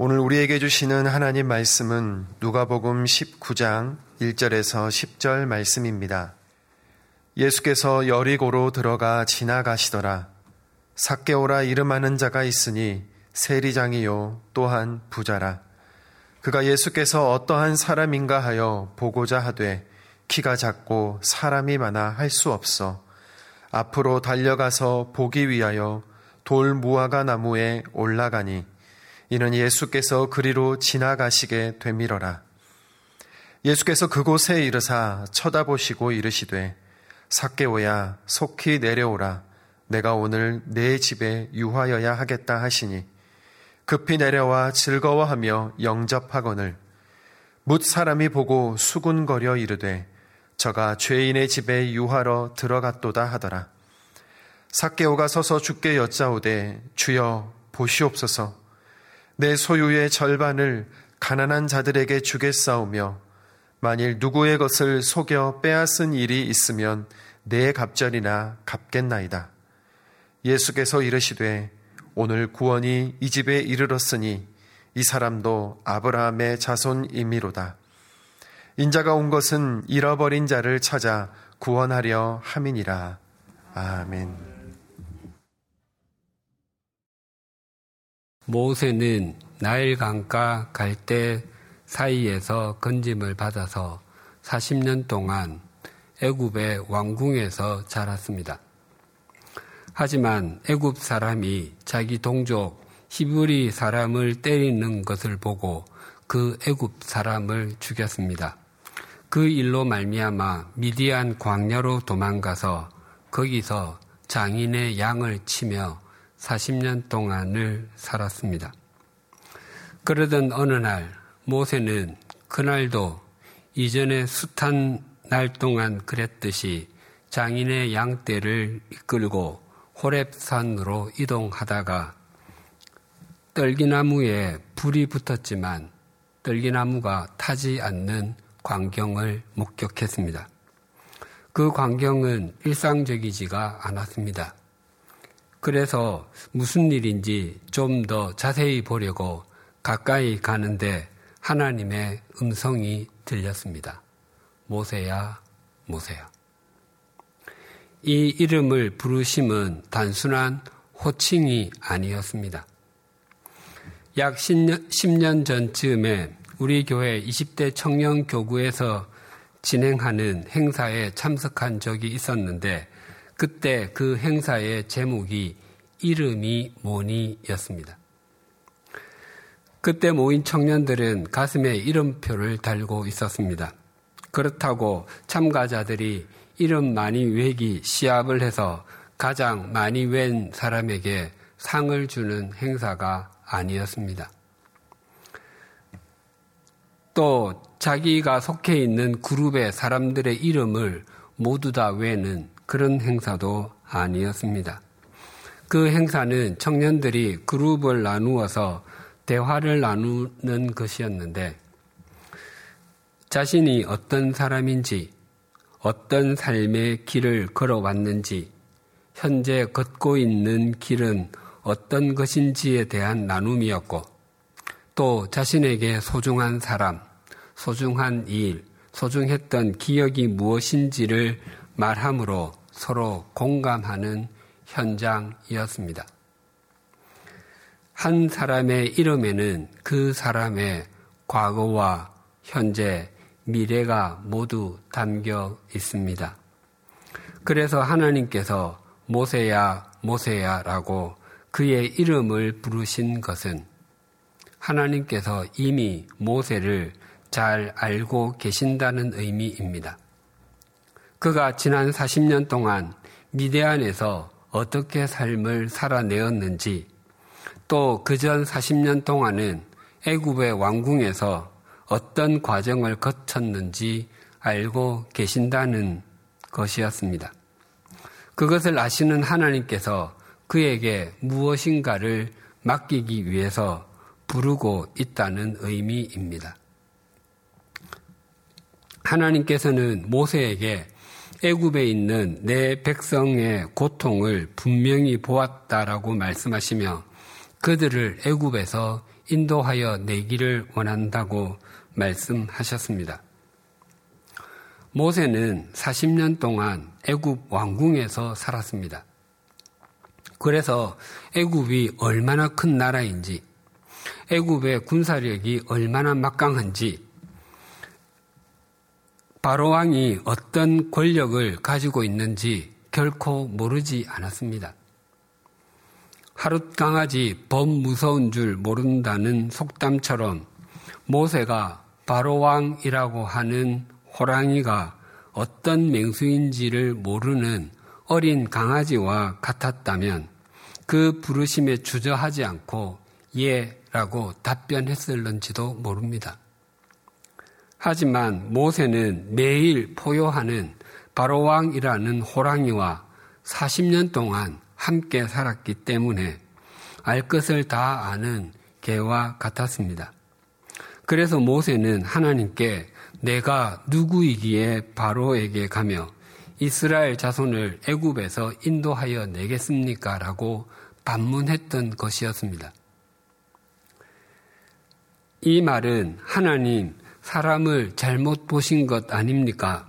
오늘 우리에게 주시는 하나님 말씀은 누가복음 19장 1절에서 10절 말씀입니다. 예수께서 여리고로 들어가 지나가시더라. 삭개오라 이름하는 자가 있으니 세리장이요 또한 부자라. 그가 예수께서 어떠한 사람인가 하여 보고자 하되 키가 작고 사람이 많아 할 수 없어 앞으로 달려가서 보기 위하여 돌 무화과 나무에 올라가니 이는 예수께서 그리로 지나가시게 되밀어라. 예수께서 그곳에 이르사 쳐다보시고 이르시되 삭개오야 속히 내려오라. 내가 오늘 내 집에 유하여야 하겠다 하시니 급히 내려와 즐거워하며 영접하거늘 묻 사람이 보고 수군거려 이르되 저가 죄인의 집에 유하러 들어갔도다 하더라. 삭개오가 서서 죽게 여짜오되 주여 보시옵소서 내 소유의 절반을 가난한 자들에게 주겠사오며 만일 누구의 것을 속여 빼앗은 일이 있으면 내 갑절이나 갚겠나이다. 예수께서 이르시되 오늘 구원이 이 집에 이르렀으니 이 사람도 아브라함의 자손이미로다. 인자가 온 것은 잃어버린 자를 찾아 구원하려 함이니라. 아멘. 모세는 나일 강가 갈대 사이에서 건짐을 받아서 40년 동안 애굽의 왕궁에서 자랐습니다. 하지만 애굽 사람이 자기 동족 히브리 사람을 때리는 것을 보고 그 애굽 사람을 죽였습니다. 그 일로 말미암아 미디안 광야로 도망가서 거기서 장인의 양을 치며 40년 동안을 살았습니다. 그러던 어느 날 모세는 그날도 이전에 숱한 날 동안 그랬듯이 장인의 양떼를 이끌고 호랩산으로 이동하다가 떨기나무에 불이 붙었지만 떨기나무가 타지 않는 광경을 목격했습니다. 그 광경은 일상적이지가 않았습니다. 그래서 무슨 일인지 좀 더 자세히 보려고 가까이 가는데 하나님의 음성이 들렸습니다. 모세야, 모세야. 이 이름을 부르심은 단순한 호칭이 아니었습니다. 약 10년, 10년 전쯤에 우리 교회 20대 청년 교구에서 진행하는 행사에 참석한 적이 있었는데 그때 그 행사의 제목이 이름이 뭐니였습니다. 그때 모인 청년들은 가슴에 이름표를 달고 있었습니다. 그렇다고 참가자들이 이름 많이 외기 시합을 해서 가장 많이 웬 사람에게 상을 주는 행사가 아니었습니다. 또 자기가 속해 있는 그룹의 사람들의 이름을 모두 다 외는 그런 행사도 아니었습니다. 그 행사는 청년들이 그룹을 나누어서 대화를 나누는 것이었는데 자신이 어떤 사람인지 어떤 삶의 길을 걸어왔는지 현재 걷고 있는 길은 어떤 것인지에 대한 나눔이었고 또 자신에게 소중한 사람, 소중한 일, 소중했던 기억이 무엇인지를 말함으로 서로 공감하는 현장이었습니다. 한 사람의 이름에는 그 사람의 과거와 현재, 미래가 모두 담겨 있습니다. 그래서 하나님께서 모세야, 모세야라고 그의 이름을 부르신 것은 하나님께서 이미 모세를 잘 알고 계신다는 의미입니다. 그가 지난 40년 동안 미대안에서 어떻게 삶을 살아내었는지 또 그 전 40년 동안은 애굽의 왕궁에서 어떤 과정을 거쳤는지 알고 계신다는 것이었습니다. 그것을 아시는 하나님께서 그에게 무엇인가를 맡기기 위해서 부르고 있다는 의미입니다. 하나님께서는 모세에게 애굽에 있는 내 백성의 고통을 분명히 보았다라고 말씀하시며 그들을 애굽에서 인도하여 내기를 원한다고 말씀하셨습니다. 모세는 40년 동안 애굽 왕궁에서 살았습니다. 그래서 애굽이 얼마나 큰 나라인지, 애굽의 군사력이 얼마나 막강한지, 바로 왕이 어떤 권력을 가지고 있는지 결코 모르지 않았습니다. 하룻 강아지 범 무서운 줄 모른다는 속담처럼 모세가 바로 왕이라고 하는 호랑이가 어떤 맹수인지를 모르는 어린 강아지와 같았다면 그 부르심에 주저하지 않고 예 라고 답변했을런지도 모릅니다. 하지만 모세는 매일 포효하는 바로왕이라는 호랑이와 40년 동안 함께 살았기 때문에 알 것을 다 아는 개와 같았습니다. 그래서 모세는 하나님께 내가 누구이기에 바로에게 가며 이스라엘 자손을 애굽에서 인도하여 내겠습니까? 라고 반문했던 것이었습니다. 이 말은 하나님 사람을 잘못 보신 것 아닙니까?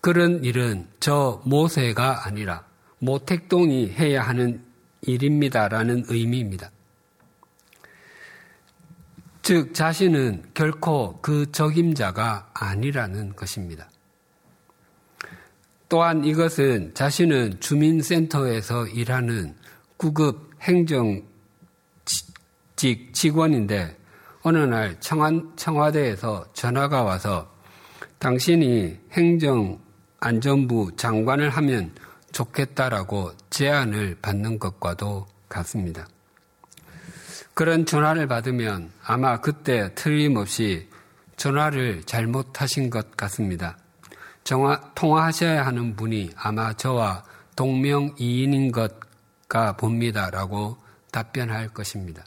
그런 일은 저 모세가 아니라 모택동이 해야 하는 일입니다라는 의미입니다. 즉, 자신은 결코 그 적임자가 아니라는 것입니다. 또한 이것은 자신은 주민센터에서 일하는 구급 행정직 직원인데 어느 날 청와, 청와 대에서 전화가 와서 당신이 행정안전부 장관을 하면 좋겠다라고 제안을 받는 것과도 같습니다. 그런 전화를 받으면 아마 그때 틀림없이 전화를 잘못하신 것 같습니다. 정화, 통화하셔야 하는 분이 아마 저와 동명이인인 것가 봅니다라고 답변할 것입니다.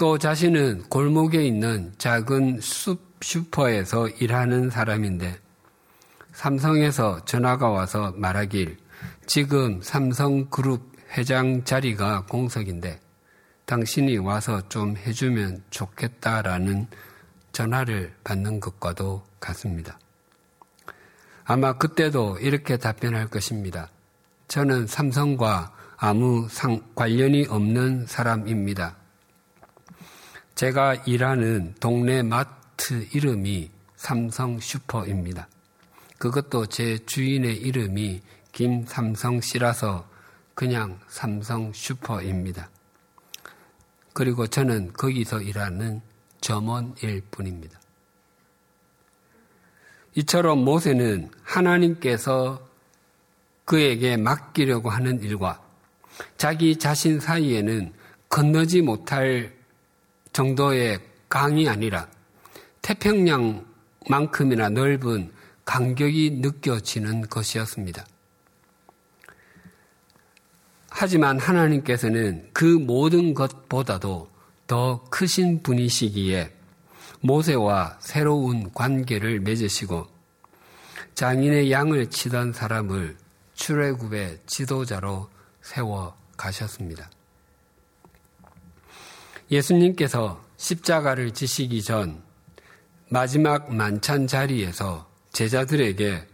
또 자신은 골목에 있는 작은 숲 슈퍼에서 일하는 사람인데 삼성에서 전화가 와서 말하길 지금 삼성그룹 회장 자리가 공석인데 당신이 와서 좀 해주면 좋겠다라는 전화를 받는 것과도 같습니다. 아마 그때도 이렇게 답변할 것입니다. 저는 삼성과 아무 상, 관련이 없는 사람입니다. 제가 일하는 동네 마트 이름이 삼성 슈퍼입니다. 그것도 제 주인의 이름이 김삼성 씨라서 그냥 삼성 슈퍼입니다. 그리고 저는 거기서 일하는 점원일 뿐입니다. 이처럼 모세는 하나님께서 그에게 맡기려고 하는 일과 자기 자신 사이에는 건너지 못할 정도의 강이 아니라 태평양만큼이나 넓은 간격이 느껴지는 것이었습니다. 하지만 하나님께서는 그 모든 것보다도 더 크신 분이시기에 모세와 새로운 관계를 맺으시고 장인의 양을 치던 사람을 출애굽의 지도자로 세워 가셨습니다. 예수님께서 십자가를 지시기 전 마지막 만찬 자리에서 제자들에게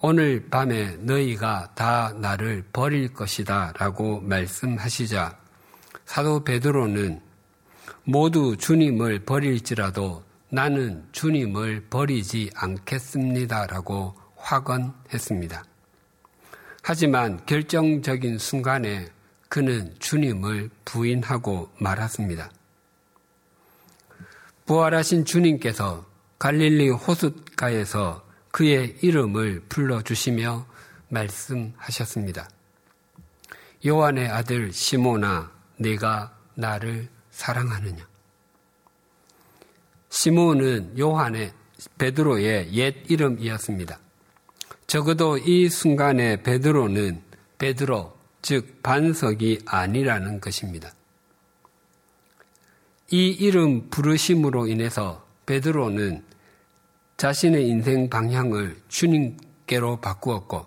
오늘 밤에 너희가 다 나를 버릴 것이다 라고 말씀하시자 사도 베드로는 모두 주님을 버릴지라도 나는 주님을 버리지 않겠습니다 라고 확언했습니다. 하지만 결정적인 순간에 그는 주님을 부인하고 말았습니다. 부활하신 주님께서 갈릴리 호숫가에서 그의 이름을 불러주시며 말씀하셨습니다. 요한의 아들 시모나, 네가 나를 사랑하느냐? 시모는 요한의 베드로의 옛 이름이었습니다. 적어도 이 순간에 베드로는 베드로, 즉 반석이 아니라는 것입니다. 이 이름 부르심으로 인해서 베드로는 자신의 인생 방향을 주님께로 바꾸었고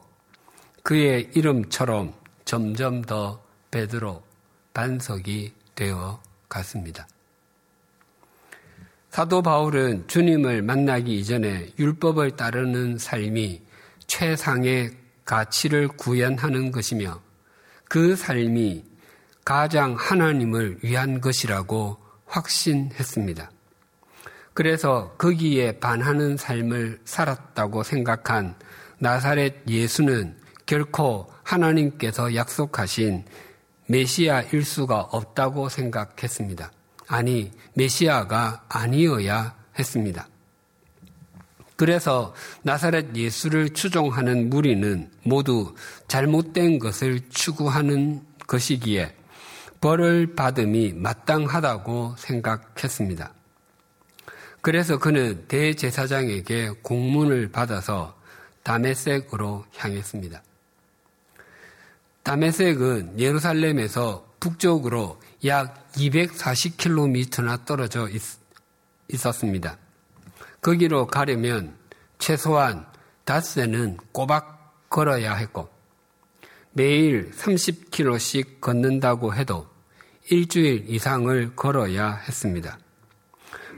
그의 이름처럼 점점 더 베드로 반석이 되어 갔습니다. 사도 바울은 주님을 만나기 이전에 율법을 따르는 삶이 최상의 가치를 구현하는 것이며 그 삶이 가장 하나님을 위한 것이라고 확신했습니다. 그래서 거기에 반하는 삶을 살았다고 생각한 나사렛 예수는 결코 하나님께서 약속하신 메시아 일 수가 없다고 생각했습니다. 아니, 메시아가 아니어야 했습니다. 그래서 나사렛 예수를 추종하는 무리는 모두 잘못된 것을 추구하는 것이기에 벌을 받음이 마땅하다고 생각했습니다. 그래서 그는 대제사장에게 공문을 받아서 다메섹으로 향했습니다. 다메섹은 예루살렘에서 북쪽으로 약 240km나 떨어져 있, 있었습니다. 거기로 가려면 최소한 닷새는 꼬박 걸어야 했고 매일 30km씩 걷는다고 해도 일주일 이상을 걸어야 했습니다.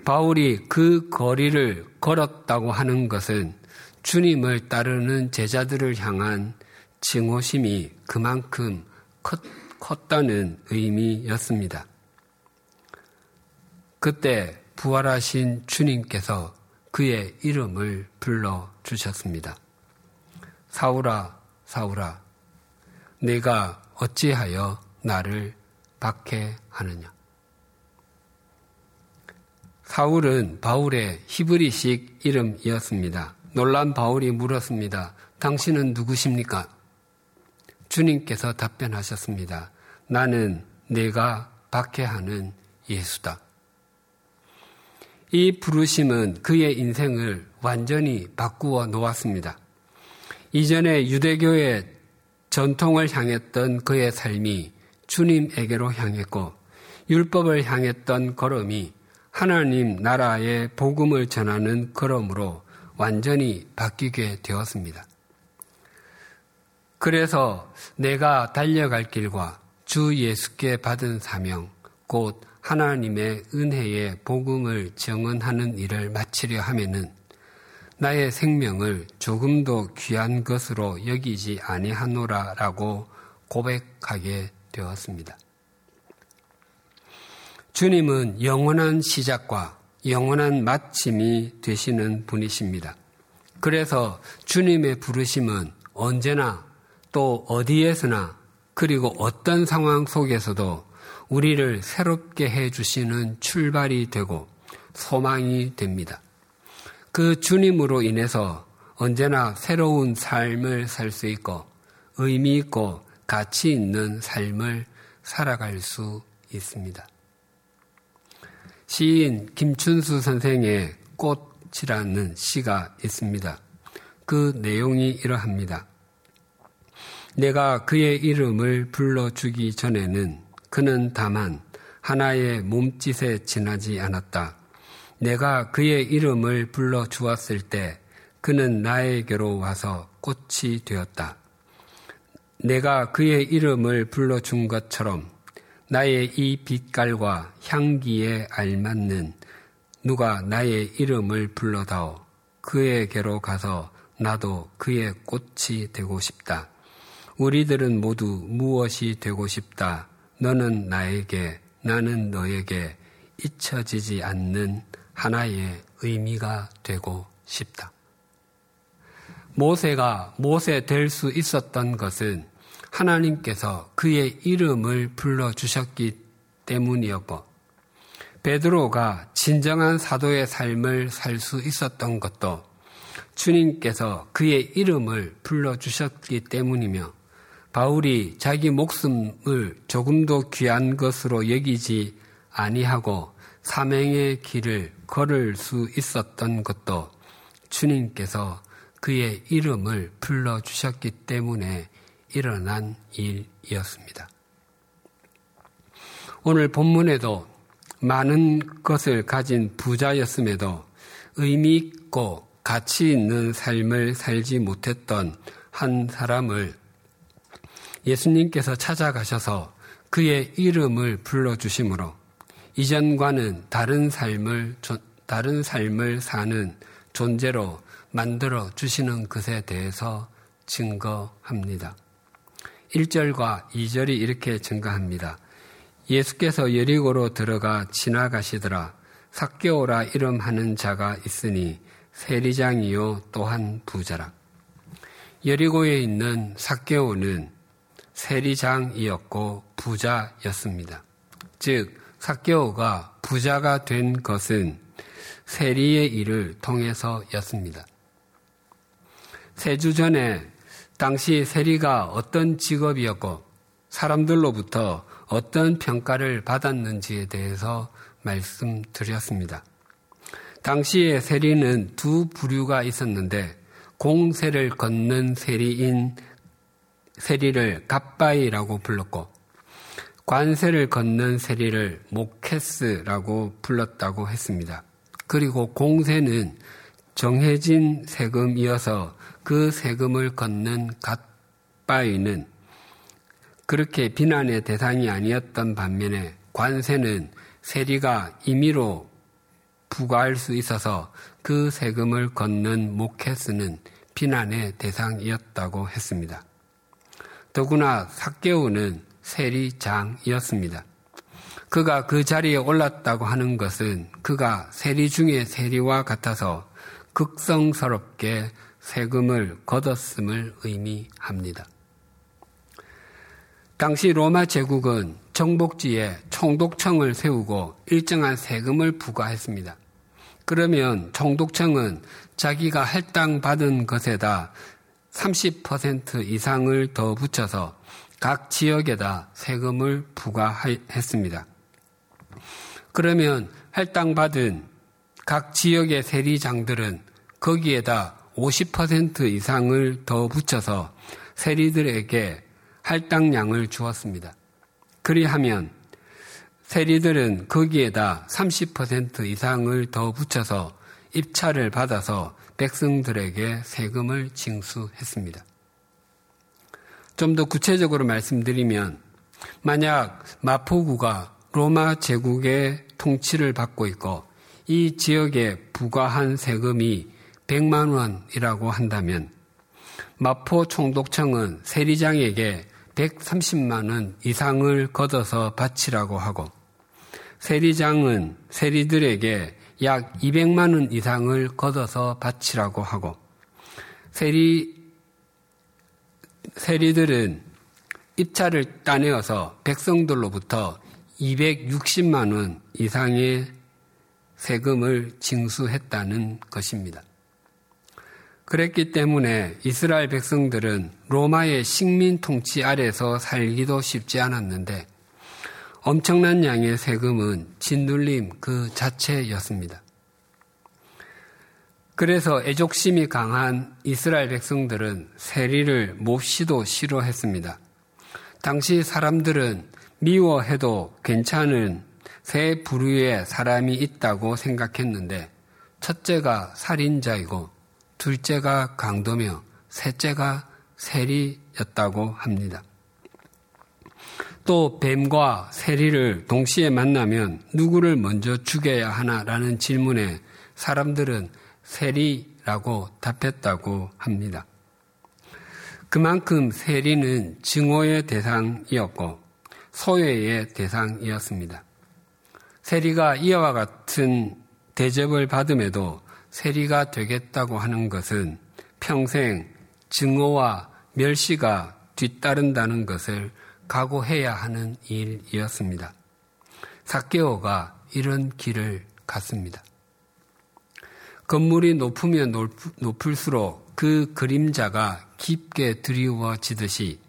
바울이 그 거리를 걸었다고 하는 것은 주님을 따르는 제자들을 향한 증오심이 그만큼 컸, 컸다는 의미였습니다. 그때 부활하신 주님께서 그의 이름을 불러 주셨습니다. 사울아, 사울아, 내가 어찌하여 나를 박해하느냐? 사울은 바울의 히브리식 이름이었습니다. 놀란 바울이 물었습니다. 당신은 누구십니까? 주님께서 답변하셨습니다. 나는 내가 박해하는 예수다. 이 부르심은 그의 인생을 완전히 바꾸어 놓았습니다. 이전에 유대교의 전통을 향했던 그의 삶이 주님에게로 향했고 율법을 향했던 걸음이 하나님 나라의 복음을 전하는 걸음으로 완전히 바뀌게 되었습니다. 그래서 내가 달려갈 길과 주 예수께 받은 사명, 곧 하나님의 은혜의 복음을 정언하는 일을 마치려 하면은 나의 생명을 조금도 귀한 것으로 여기지 아니하노라라고 고백하게 되었습니다. 주님은 영원한 시작과 영원한 마침이 되시는 분이십니다. 그래서 주님의 부르심은 언제나 또 어디에서나 그리고 어떤 상황 속에서도 우리를 새롭게 해주시는 출발이 되고 소망이 됩니다. 그 주님으로 인해서 언제나 새로운 삶을 살 수 있고 의미 있고 가치 있는 삶을 살아갈 수 있습니다. 시인 김춘수 선생의 꽃이라는 시가 있습니다. 그 내용이 이러합니다. 내가 그의 이름을 불러주기 전에는 그는 다만 하나의 몸짓에 지나지 않았다. 내가 그의 이름을 불러주었을 때 그는 나에게로 와서 꽃이 되었다. 내가 그의 이름을 불러준 것처럼 나의 이 빛깔과 향기에 알맞는 누가 나의 이름을 불러다오 그에게로 가서 나도 그의 꽃이 되고 싶다. 우리들은 모두 무엇이 되고 싶다. 너는 나에게, 나는 너에게 잊혀지지 않는 하나의 의미가 되고 싶다. 모세가 모세 될 수 있었던 것은 하나님께서 그의 이름을 불러주셨기 때문이었고, 베드로가 진정한 사도의 삶을 살 수 있었던 것도 주님께서 그의 이름을 불러주셨기 때문이며, 바울이 자기 목숨을 조금도 귀한 것으로 여기지 아니하고 사명의 길을 걸을 수 있었던 것도 주님께서 그의 이름을 불러주셨기 때문에 일어난 일이었습니다. 오늘 본문에도 많은 것을 가진 부자였음에도 의미 있고 가치 있는 삶을 살지 못했던 한 사람을 예수님께서 찾아가셔서 그의 이름을 불러주심으로 이전과는 다른 삶을 다른 삶을 사는 존재로 만들어 주시는 것에 대해서 증거합니다. 1절과 2절이 이렇게 증거합니다. 예수께서 여리고로 들어가 지나가시더라. 삭개오라 이름하는 자가 있으니 세리장이요 또한 부자라. 여리고에 있는 삭개오는 세리장이었고 부자였습니다. 즉 삭개오가 부자가 된 것은 세리의 일을 통해서였습니다. 세 주 전에 당시 세리가 어떤 직업이었고 사람들로부터 어떤 평가를 받았는지에 대해서 말씀드렸습니다. 당시에 세리는 두 부류가 있었는데 공세를 걷는 세리인 세리를 갑바이라고 불렀고 관세를 걷는 세리를 모케스라고 불렀다고 했습니다. 그리고 공세는 정해진 세금이어서 그 세금을 걷는 갓바위는 그렇게 비난의 대상이 아니었던 반면에 관세는 세리가 임의로 부과할 수 있어서 그 세금을 걷는 모케스는 비난의 대상이었다고 했습니다. 더구나 삭개우는 세리장이었습니다. 그가 그 자리에 올랐다고 하는 것은 그가 세리 중의 세리와 같아서 극성스럽게 세금을 걷었음을 의미합니다. 당시 로마 제국은 정복지에 총독청을 세우고 일정한 세금을 부과했습니다. 그러면 총독청은 자기가 할당받은 것에다 30% 이상을 더 붙여서 각 지역에다 세금을 부과했습니다. 그러면 할당받은 각 지역의 세리장들은 거기에다 50% 이상을 더 붙여서 세리들에게 할당량을 주었습니다. 그리하면 세리들은 거기에다 30% 이상을 더 붙여서 입찰을 받아서 백성들에게 세금을 징수했습니다. 좀 더 구체적으로 말씀드리면 만약 마포구가 로마 제국의 통치를 받고 있고 이 지역에 부과한 세금이 100만 원이라고 한다면 마포 총독청은 세리장에게 130만 원 이상을 걷어서 바치라고 하고 세리장은 세리들에게 약 200만 원 이상을 걷어서 바치라고 하고 세리 세리들은 입찰을 따내어서 백성들로부터 260만 원 이상의 세금을 징수했다는 것입니다. 그랬기 때문에 이스라엘 백성들은 로마의 식민 통치 아래서 살기도 쉽지 않았는데 엄청난 양의 세금은 진눌림 그 자체였습니다. 그래서 애족심이 강한 이스라엘 백성들은 세리를 몹시도 싫어했습니다. 당시 사람들은 미워해도 괜찮은 세 부류의 사람이 있다고 생각했는데 첫째가 살인자이고 둘째가 강도며 셋째가 세리였다고 합니다. 또 뱀과 세리를 동시에 만나면 누구를 먼저 죽여야 하나라는 질문에 사람들은 세리라고 답했다고 합니다. 그만큼 세리는 증오의 대상이었고 소외의 대상이었습니다. 세리가 이와 같은 대접을 받음에도 세리가 되겠다고 하는 것은 평생 증오와 멸시가 뒤따른다는 것을 각오해야 하는 일이었습니다. 사케오가 이런 길을 갔습니다. 건물이 높으면 높을수록 그 그림자가 깊게 드리워지듯이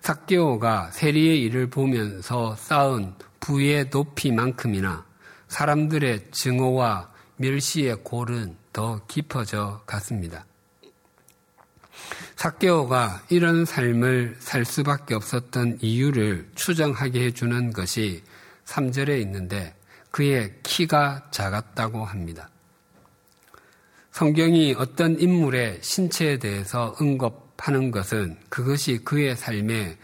사케오가 세리의 일을 보면서 쌓은 부의 높이만큼이나 사람들의 증오와 멸시의 골은 더 깊어져 갔습니다. 사케오가 이런 삶을 살 수밖에 없었던 이유를 추정하게 해주는 것이 3절에 있는데 그의 키가 작았다고 합니다. 성경이 어떤 인물의 신체에 대해서 언급하는 것은 그것이 그의 삶에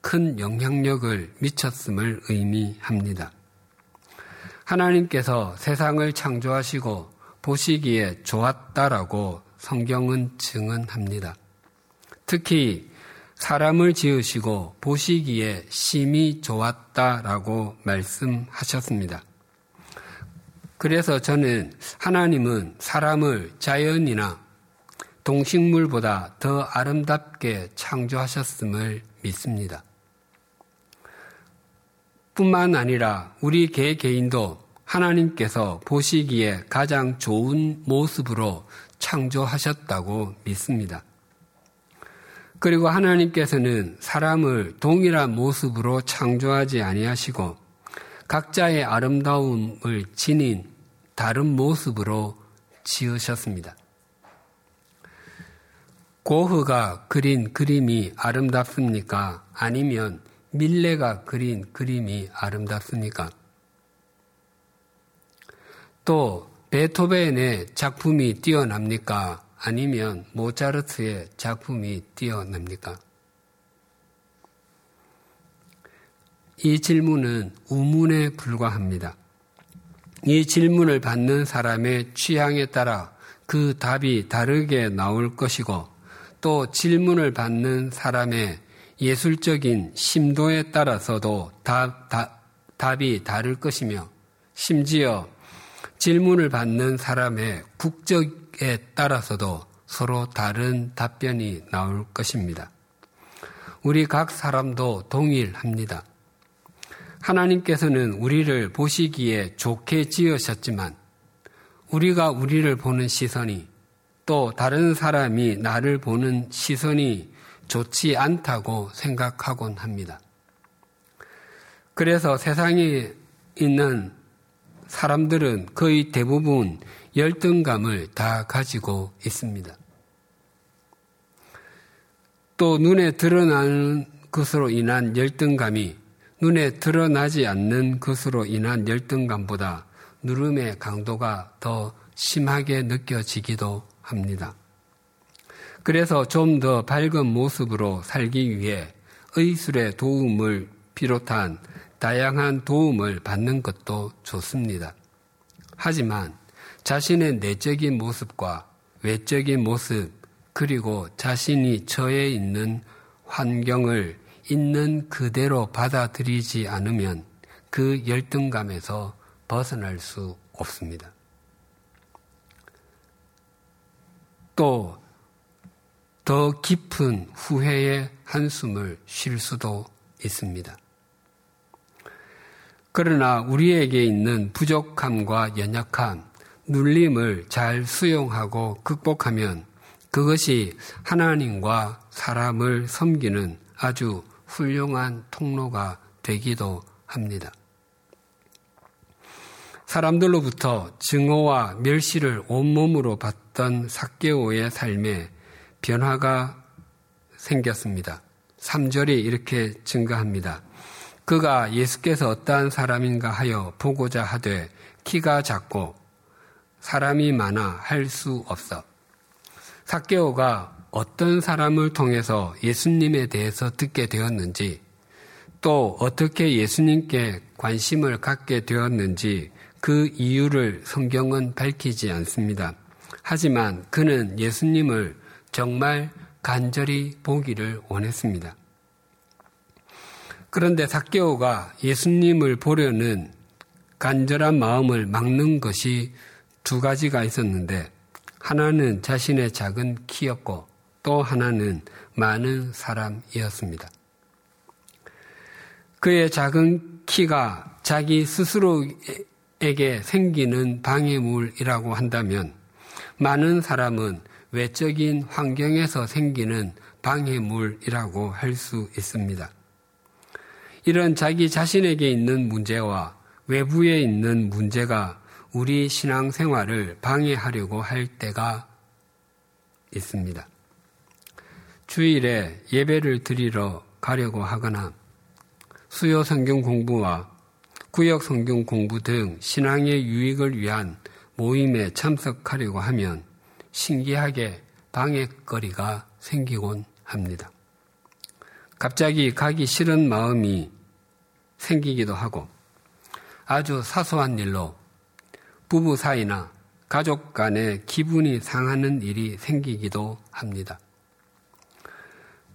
큰 영향력을 미쳤음을 의미합니다. 하나님께서 세상을 창조하시고 보시기에 좋았다라고 성경은 증언합니다. 특히 사람을 지으시고 보시기에 심히 좋았다라고 말씀하셨습니다. 그래서 저는 하나님은 사람을 자연이나 동식물보다 더 아름답게 창조하셨음을 믿습니다. 뿐만 아니라 우리 개 개인도 하나님께서 보시기에 가장 좋은 모습으로 창조하셨다고 믿습니다. 그리고 하나님께서는 사람을 동일한 모습으로 창조하지 아니하시고 각자의 아름다움을 지닌 다른 모습으로 지으셨습니다. 고흐가 그린 그림이 아름답습니까? 아니면 밀레가 그린 그림이 아름답습니까? 또 베토벤의 작품이 뛰어납니까? 아니면 모차르트의 작품이 뛰어납니까? 이 질문은 우문에 불과합니다. 이 질문을 받는 사람의 취향에 따라 그 답이 다르게 나올 것이고 또 질문을 받는 사람의 예술적인 심도에 따라서도 답, 답, 답이 다를 것이며 심지어 질문을 받는 사람의 국적에 따라서도 서로 다른 답변이 나올 것입니다. 우리 각 사람도 동일합니다. 하나님께서는 우리를 보시기에 좋게 지으셨지만 우리가 우리를 보는 시선이 또 다른 사람이 나를 보는 시선이 좋지 않다고 생각하곤 합니다. 그래서 세상에 있는 사람들은 거의 대부분 열등감을 다 가지고 있습니다. 또 눈에 드러나는 것으로 인한 열등감이 눈에 드러나지 않는 것으로 인한 열등감보다 누름의 강도가 더 심하게 느껴지기도 합니다. 그래서 좀 더 밝은 모습으로 살기 위해 의술의 도움을 비롯한 다양한 도움을 받는 것도 좋습니다. 하지만 자신의 내적인 모습과 외적인 모습, 그리고 자신이 처해 있는 환경을 있는 그대로 받아들이지 않으면 그 열등감에서 벗어날 수 없습니다. 또 더 깊은 후회의 한숨을 쉴 수도 있습니다. 그러나 우리에게 있는 부족함과 연약함, 눌림을 잘 수용하고 극복하면 그것이 하나님과 사람을 섬기는 아주 훌륭한 통로가 되기도 합니다. 사람들로부터 증오와 멸시를 온몸으로 받던 사개오의 삶에 변화가 생겼습니다. 3절이 이렇게 증가합니다. 그가 예수께서 어떠한 사람인가 하여 보고자 하되 키가 작고 사람이 많아 할 수 없어. 사개오가 어떤 사람을 통해서 예수님에 대해서 듣게 되었는지 또 어떻게 예수님께 관심을 갖게 되었는지 그 이유를 성경은 밝히지 않습니다. 하지만 그는 예수님을 정말 간절히 보기를 원했습니다. 그런데 사개오가 예수님을 보려는 간절한 마음을 막는 것이 두 가지가 있었는데 하나는 자신의 작은 키였고 또 하나는 많은 사람이었습니다. 그의 작은 키가 자기 스스로에게 생기는 방해물이라고 한다면 많은 사람은 외적인 환경에서 생기는 방해물이라고 할 수 있습니다. 이런 자기 자신에게 있는 문제와 외부에 있는 문제가 우리 신앙생활을 방해하려고 할 때가 있습니다. 주일에 예배를 드리러 가려고 하거나 수요 성경 공부와 구역 성경 공부 등 신앙의 유익을 위한 모임에 참석하려고 하면 신기하게 방해거리가 생기곤 합니다. 갑자기 가기 싫은 마음이 생기기도 하고 아주 사소한 일로 부부 사이나 가족 간에 기분이 상하는 일이 생기기도 합니다.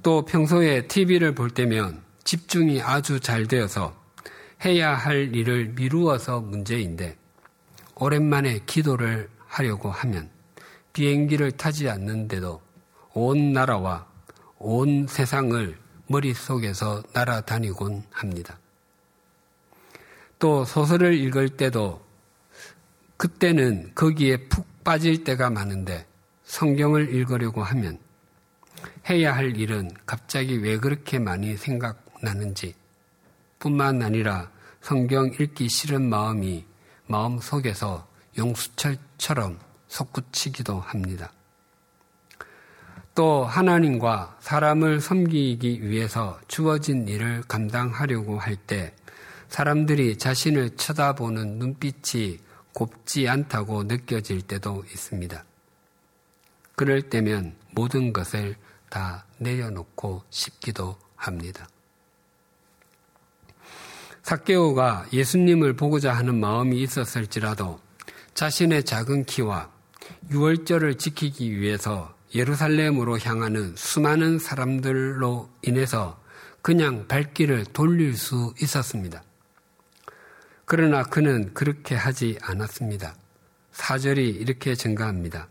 또 평소에 TV를 볼 때면 집중이 아주 잘 되어서 해야 할 일을 미루어서 문제인데 오랜만에 기도를 하려고 하면 비행기를 타지 않는데도 온 나라와 온 세상을 머릿속에서 날아다니곤 합니다. 또 소설을 읽을 때도 그때는 거기에 푹 빠질 때가 많은데 성경을 읽으려고 하면 해야 할 일은 갑자기 왜 그렇게 많이 생각나는지 뿐만 아니라 성경 읽기 싫은 마음이 마음 속에서 용수철처럼 솟구치기도 합니다. 또 하나님과 사람을 섬기기 위해서 주어진 일을 감당하려고 할 때 사람들이 자신을 쳐다보는 눈빛이 곱지 않다고 느껴질 때도 있습니다. 그럴 때면 모든 것을 다 내려놓고 싶기도 합니다. 사케오가 예수님을 보고자 하는 마음이 있었을지라도 자신의 작은 키와 유월절을 지키기 위해서 예루살렘으로 향하는 수많은 사람들로 인해서 그냥 발길을 돌릴 수 있었습니다. 그러나 그는 그렇게 하지 않았습니다. 사절이 이렇게 증가합니다.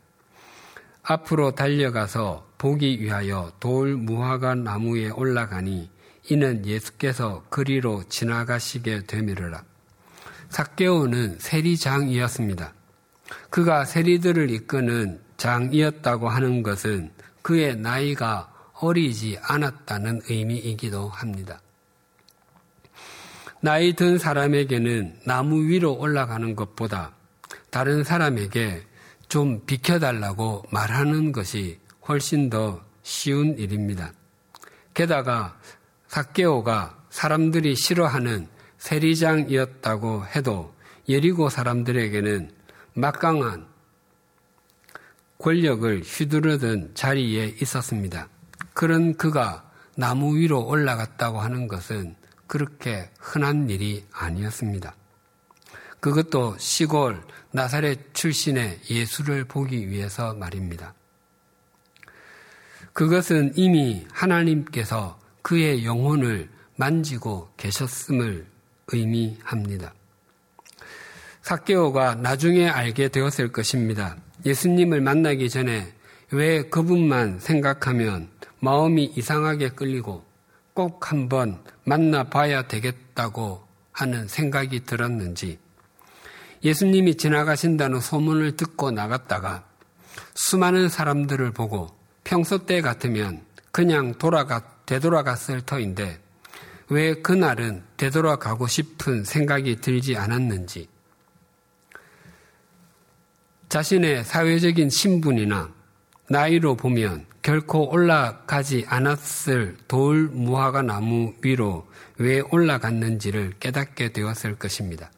앞으로 달려가서 보기 위하여 돌 무화과 나무에 올라가니 이는 예수께서 그리로 지나가시게 되미르라. 사케오는 세리장이었습니다. 그가 세리들을 이끄는 장이었다고 하는 것은 그의 나이가 어리지 않았다는 의미이기도 합니다. 나이 든 사람에게는 나무 위로 올라가는 것보다 다른 사람에게 좀 비켜달라고 말하는 것이 훨씬 더 쉬운 일입니다. 게다가 사케오가 사람들이 싫어하는 세리장이었다고 해도 예리고 사람들에게는 막강한 권력을 휘두르던 자리에 있었습니다. 그런 그가 나무 위로 올라갔다고 하는 것은 그렇게 흔한 일이 아니었습니다. 그것도 시골 나사렛 출신의 예수를 보기 위해서 말입니다. 그것은 이미 하나님께서 그의 영혼을 만지고 계셨음을 의미합니다. 사케오가 나중에 알게 되었을 것입니다. 예수님을 만나기 전에 왜 그분만 생각하면 마음이 이상하게 끌리고 꼭 한번 만나봐야 되겠다고 하는 생각이 들었는지 예수님이 지나가신다는 소문을 듣고 나갔다가 수많은 사람들을 보고 평소 때 같으면 그냥 돌아가, 되돌아갔을 터인데 왜 그날은 되돌아가고 싶은 생각이 들지 않았는지 자신의 사회적인 신분이나 나이로 보면 결코 올라가지 않았을 돌 무화과 나무 위로 왜 올라갔는지를 깨닫게 되었을 것입니다.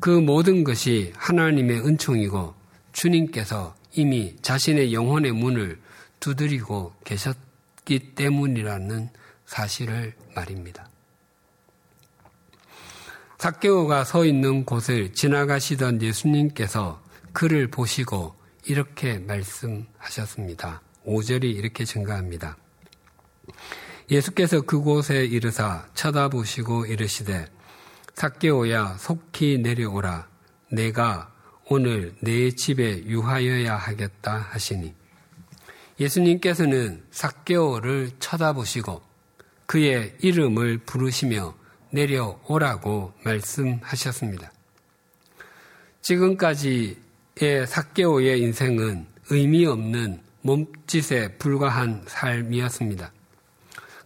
그 모든 것이 하나님의 은총이고 주님께서 이미 자신의 영혼의 문을 두드리고 계셨기 때문이라는 사실을 말입니다. 사케오가 서 있는 곳을 지나가시던 예수님께서 그를 보시고 이렇게 말씀하셨습니다. 5절이 이렇게 증가합니다. 예수께서 그곳에 이르사 쳐다보시고 이르시되 사케오야 속히 내려오라 내가 오늘 내 집에 유하여야 하겠다 하시니 예수님께서는 사케오를 쳐다보시고 그의 이름을 부르시며 내려오라고 말씀하셨습니다. 지금까지의 사케오의 인생은 의미 없는 몸짓에 불과한 삶이었습니다.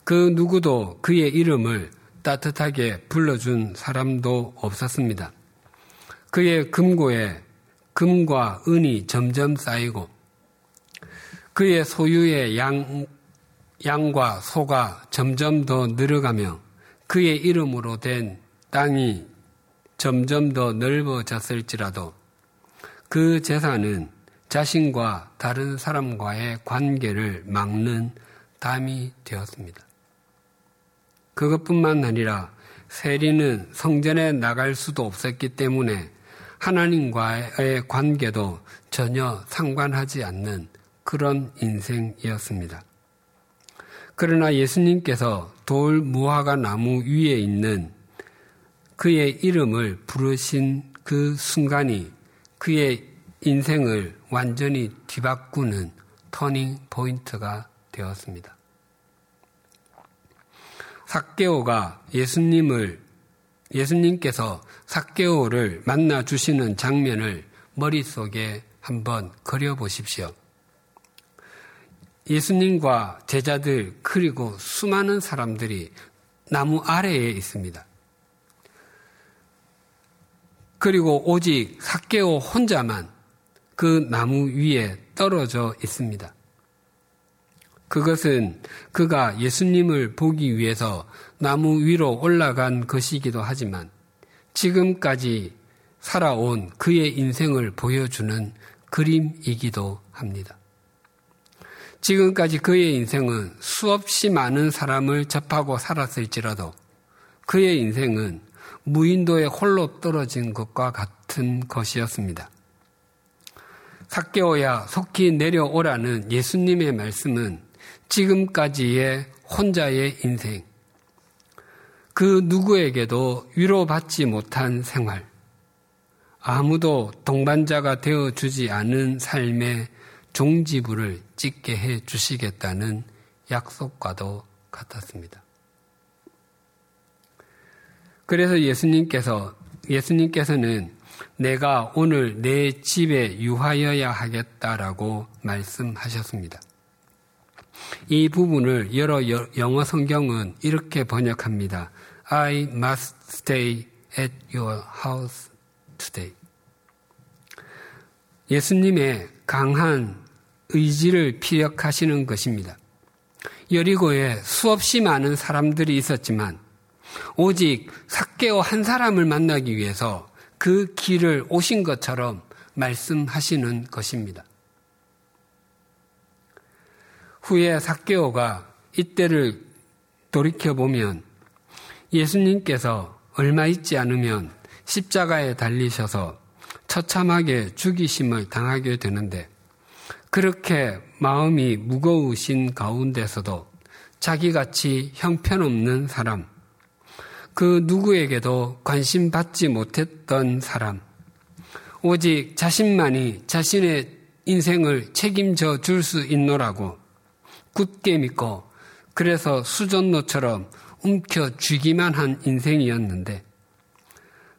그 누구도 그의 이름을 따뜻하게 불러준 사람도 없었습니다. 그의 금고에 금과 은이 점점 쌓이고 그의 소유의 양, 양과 소가 점점 더 늘어가며 그의 이름으로 된 땅이 점점 더 넓어졌을지라도 그 재산은 자신과 다른 사람과의 관계를 막는 담이 되었습니다. 그것뿐만 아니라 세리는 성전에 나갈 수도 없었기 때문에 하나님과의 관계도 전혀 상관하지 않는 그런 인생이었습니다. 그러나 예수님께서 돌 무화과 나무 위에 있는 그의 이름을 부르신 그 순간이 그의 인생을 완전히 뒤바꾸는 터닝 포인트가 되었습니다. 삭개오가 예수님을 예수님께서 삭개오를 만나 주시는 장면을 머릿속에 한번 그려 보십시오. 예수님과 제자들 그리고 수많은 사람들이 나무 아래에 있습니다. 그리고 오직 삭개오 혼자만 그 나무 위에 떨어져 있습니다. 그것은 그가 예수님을 보기 위해서 나무 위로 올라간 것이기도 하지만 지금까지 살아온 그의 인생을 보여주는 그림이기도 합니다. 지금까지 그의 인생은 수없이 많은 사람을 접하고 살았을지라도 그의 인생은 무인도에 홀로 떨어진 것과 같은 것이었습니다. 삭개오야 속히 내려오라는 예수님의 말씀은 지금까지의 혼자의 인생, 그 누구에게도 위로받지 못한 생활, 아무도 동반자가 되어 주지 않은 삶의 종지부를 찍게 해 주시겠다는 약속과도 같았습니다. 그래서 예수님께서 예수님께서는 내가 오늘 내 집에 유하여야 하겠다라고 말씀하셨습니다. 이 부분을 여러 영어 성경은 이렇게 번역합니다. I must stay at your house today. 예수님의 강한 의지를 피력하시는 것입니다. 여리고에 수없이 많은 사람들이 있었지만 오직 삭개오 한 사람을 만나기 위해서 그 길을 오신 것처럼 말씀하시는 것입니다. 후에 삭개오가 이때를 돌이켜 보면 예수님께서 얼마 있지 않으면 십자가에 달리셔서 처참하게 죽이심을 당하게 되는데 그렇게 마음이 무거우신 가운데서도 자기같이 형편없는 사람, 그 누구에게도 관심 받지 못했던 사람, 오직 자신만이 자신의 인생을 책임져 줄 수 있노라고 굳게 믿고 그래서 수전노처럼 움켜 쥐기만 한 인생이었는데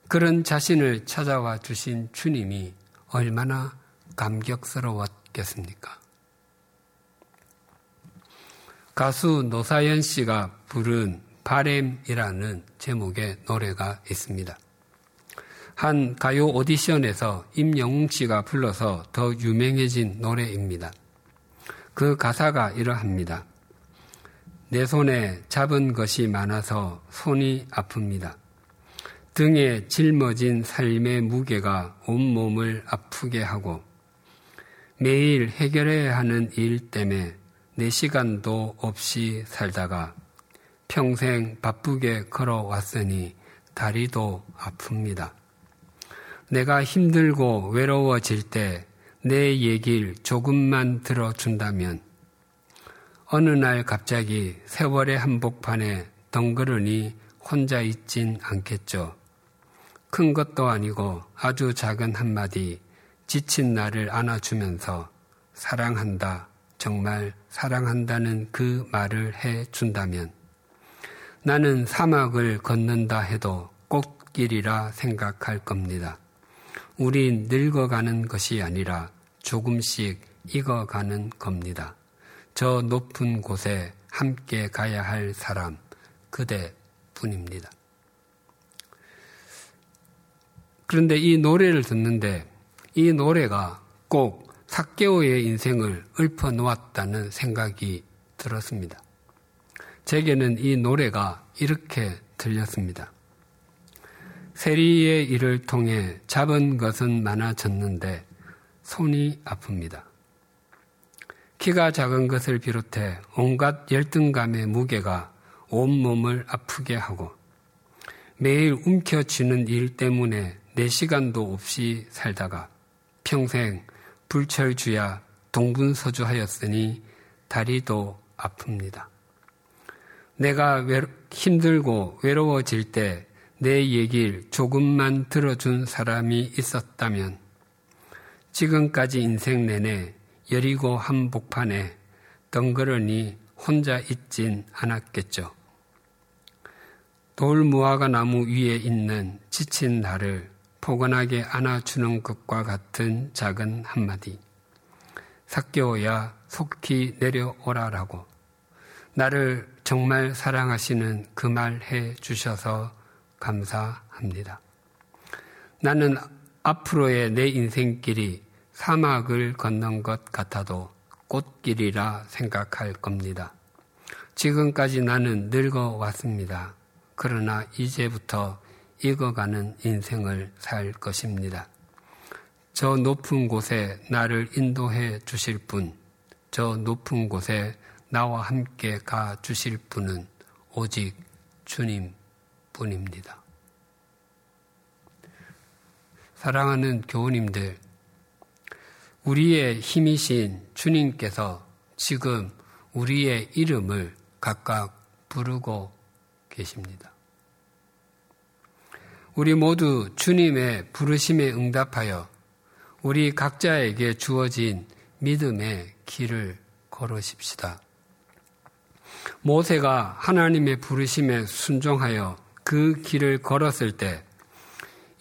그런 자신을 찾아와 주신 주님이 얼마나 감격스러웠겠습니까? 가수 노사연 씨가 부른 바램이라는 제목의 노래가 있습니다. 한 가요 오디션에서 임영웅 씨가 불러서 더 유명해진 노래입니다. 그 가사가 이러합니다. 내 손에 잡은 것이 많아서 손이 아픕니다. 등에 짊어진 삶의 무게가 온몸을 아프게 하고 매일 해결해야 하는 일 때문에 내 시간도 없이 살다가 평생 바쁘게 걸어왔으니 다리도 아픕니다. 내가 힘들고 외로워질 때 내 얘기를 조금만 들어준다면 어느 날 갑자기 세월의 한복판에 덩그러니 혼자 있진 않겠죠. 큰 것도 아니고 아주 작은 한마디 지친 나를 안아주면서 사랑한다, 정말 사랑한다는 그 말을 해 준다면 나는 사막을 걷는다 해도 꽃길이라 생각할 겁니다. 우린 늙어가는 것이 아니라 조금씩 익어가는 겁니다. 저 높은 곳에 함께 가야 할 사람, 그대 뿐입니다. 그런데 이 노래를 듣는데 이 노래가 꼭 삭개오의 인생을 읊어 놓았다는 생각이 들었습니다. 제게는 이 노래가 이렇게 들렸습니다. 세리의 일을 통해 잡은 것은 많아졌는데 손이 아픕니다. 키가 작은 것을 비롯해 온갖 열등감의 무게가 온몸을 아프게 하고 매일 움켜쥐는 일 때문에 내 시간도 없이 살다가 평생 불철주야 동분서주하였으니 다리도 아픕니다. 내가 외로, 힘들고 외로워질 때 내 얘기를 조금만 들어준 사람이 있었다면 지금까지 인생 내내 여리고 한복판에 덩그러니 혼자 있진 않았겠죠. 돌무화과 나무 위에 있는 지친 나를 포근하게 안아주는 것과 같은 작은 한마디. 삭개오야 속히 내려오라라고 나를 정말 사랑하시는 그 말 해 주셔서 감사합니다. 나는 앞으로의 내 인생길이 사막을 걷는 것 같아도 꽃길이라 생각할 겁니다. 지금까지 나는 늙어 왔습니다. 그러나 이제부터 익어가는 인생을 살 것입니다. 저 높은 곳에 나를 인도해 주실 분, 저 높은 곳에 나와 함께 가 주실 분은 오직 주님 뿐입니다. 사랑하는 교우님들, 우리의 힘이신 주님께서 지금 우리의 이름을 각각 부르고 계십니다. 우리 모두 주님의 부르심에 응답하여 우리 각자에게 주어진 믿음의 길을 걸으십시다. 모세가 하나님의 부르심에 순종하여 그 길을 걸었을 때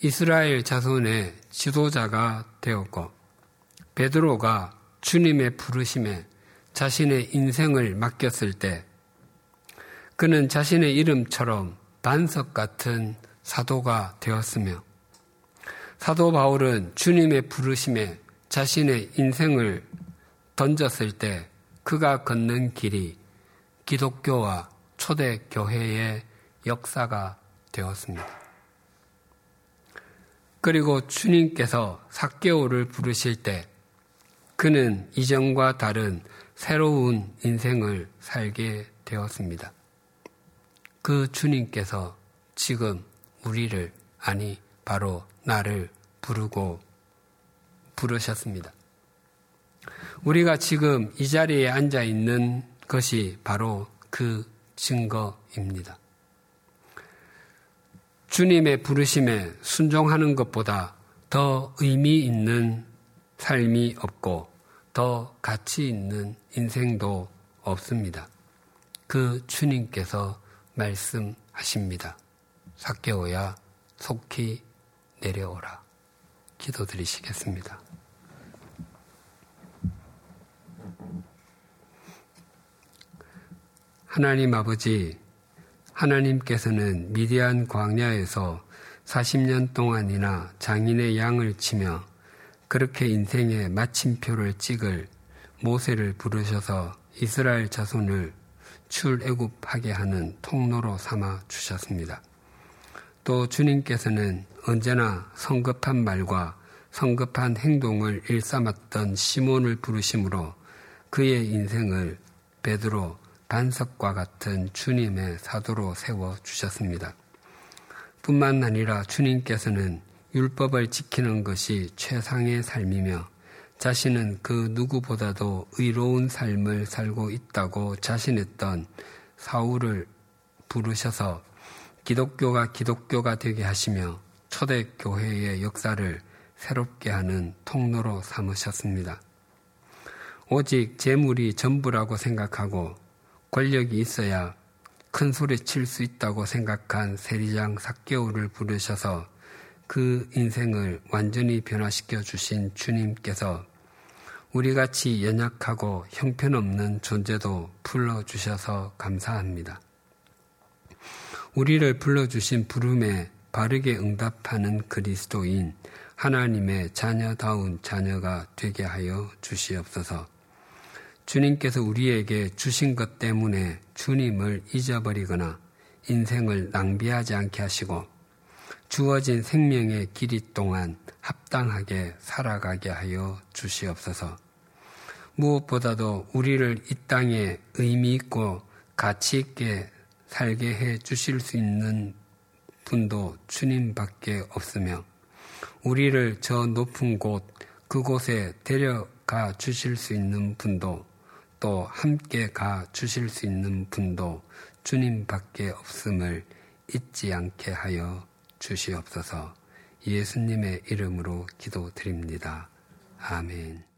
이스라엘 자손의 지도자가 되었고 베드로가 주님의 부르심에 자신의 인생을 맡겼을 때 그는 자신의 이름처럼 반석 같은 사도가 되었으며 사도 바울은 주님의 부르심에 자신의 인생을 던졌을 때 그가 걷는 길이 기독교와 초대 교회의 역사가 되었습니다. 그리고 주님께서 사개오를 부르실 때 그는 이전과 다른 새로운 인생을 살게 되었습니다. 그 주님께서 지금 우리를, 아니, 바로 나를 부르고 부르셨습니다. 우리가 지금 이 자리에 앉아 있는 것이 바로 그 증거입니다. 주님의 부르심에 순종하는 것보다 더 의미 있는 삶이 없고 더 가치 있는 인생도 없습니다. 그 주님께서 말씀하십니다. 사개오야 속히 내려오라. 기도드리시겠습니다. 하나님 아버지, 하나님께서는 미디안 광야에서 40년 동안이나 장인의 양을 치며 그렇게 인생의 마침표를 찍을 모세를 부르셔서 이스라엘 자손을 출애굽하게 하는 통로로 삼아 주셨습니다. 또 주님께서는 언제나 성급한 말과 성급한 행동을 일삼았던 시몬을 부르심으로 그의 인생을 베드로 반석과 같은 주님의 사도로 세워 주셨습니다. 뿐만 아니라 주님께서는 율법을 지키는 것이 최상의 삶이며 자신은 그 누구보다도 의로운 삶을 살고 있다고 자신했던 사울을 부르셔서 기독교가 기독교가 되게 하시며 초대교회의 역사를 새롭게 하는 통로로 삼으셨습니다. 오직 재물이 전부라고 생각하고 권력이 있어야 큰 소리 칠 수 있다고 생각한 세리장 삭개오를 부르셔서 그 인생을 완전히 변화시켜 주신 주님께서 우리 같이 연약하고 형편없는 존재도 불러주셔서 감사합니다. 우리를 불러주신 부름에 바르게 응답하는 그리스도인 하나님의 자녀다운 자녀가 되게 하여 주시옵소서. 주님께서 우리에게 주신 것 때문에 주님을 잊어버리거나 인생을 낭비하지 않게 하시고 주어진 생명의 길이 동안 합당하게 살아가게 하여 주시옵소서. 무엇보다도 우리를 이 땅에 의미 있고 가치 있게 살게 해 주실 수 있는 분도 주님밖에 없으며 우리를 저 높은 곳 그곳에 데려가 주실 수 있는 분도 또 함께 가 주실 수 있는 분도 주님밖에 없음을 잊지 않게 하여 주시옵소서 예수님의 이름으로 기도드립니다. 아멘.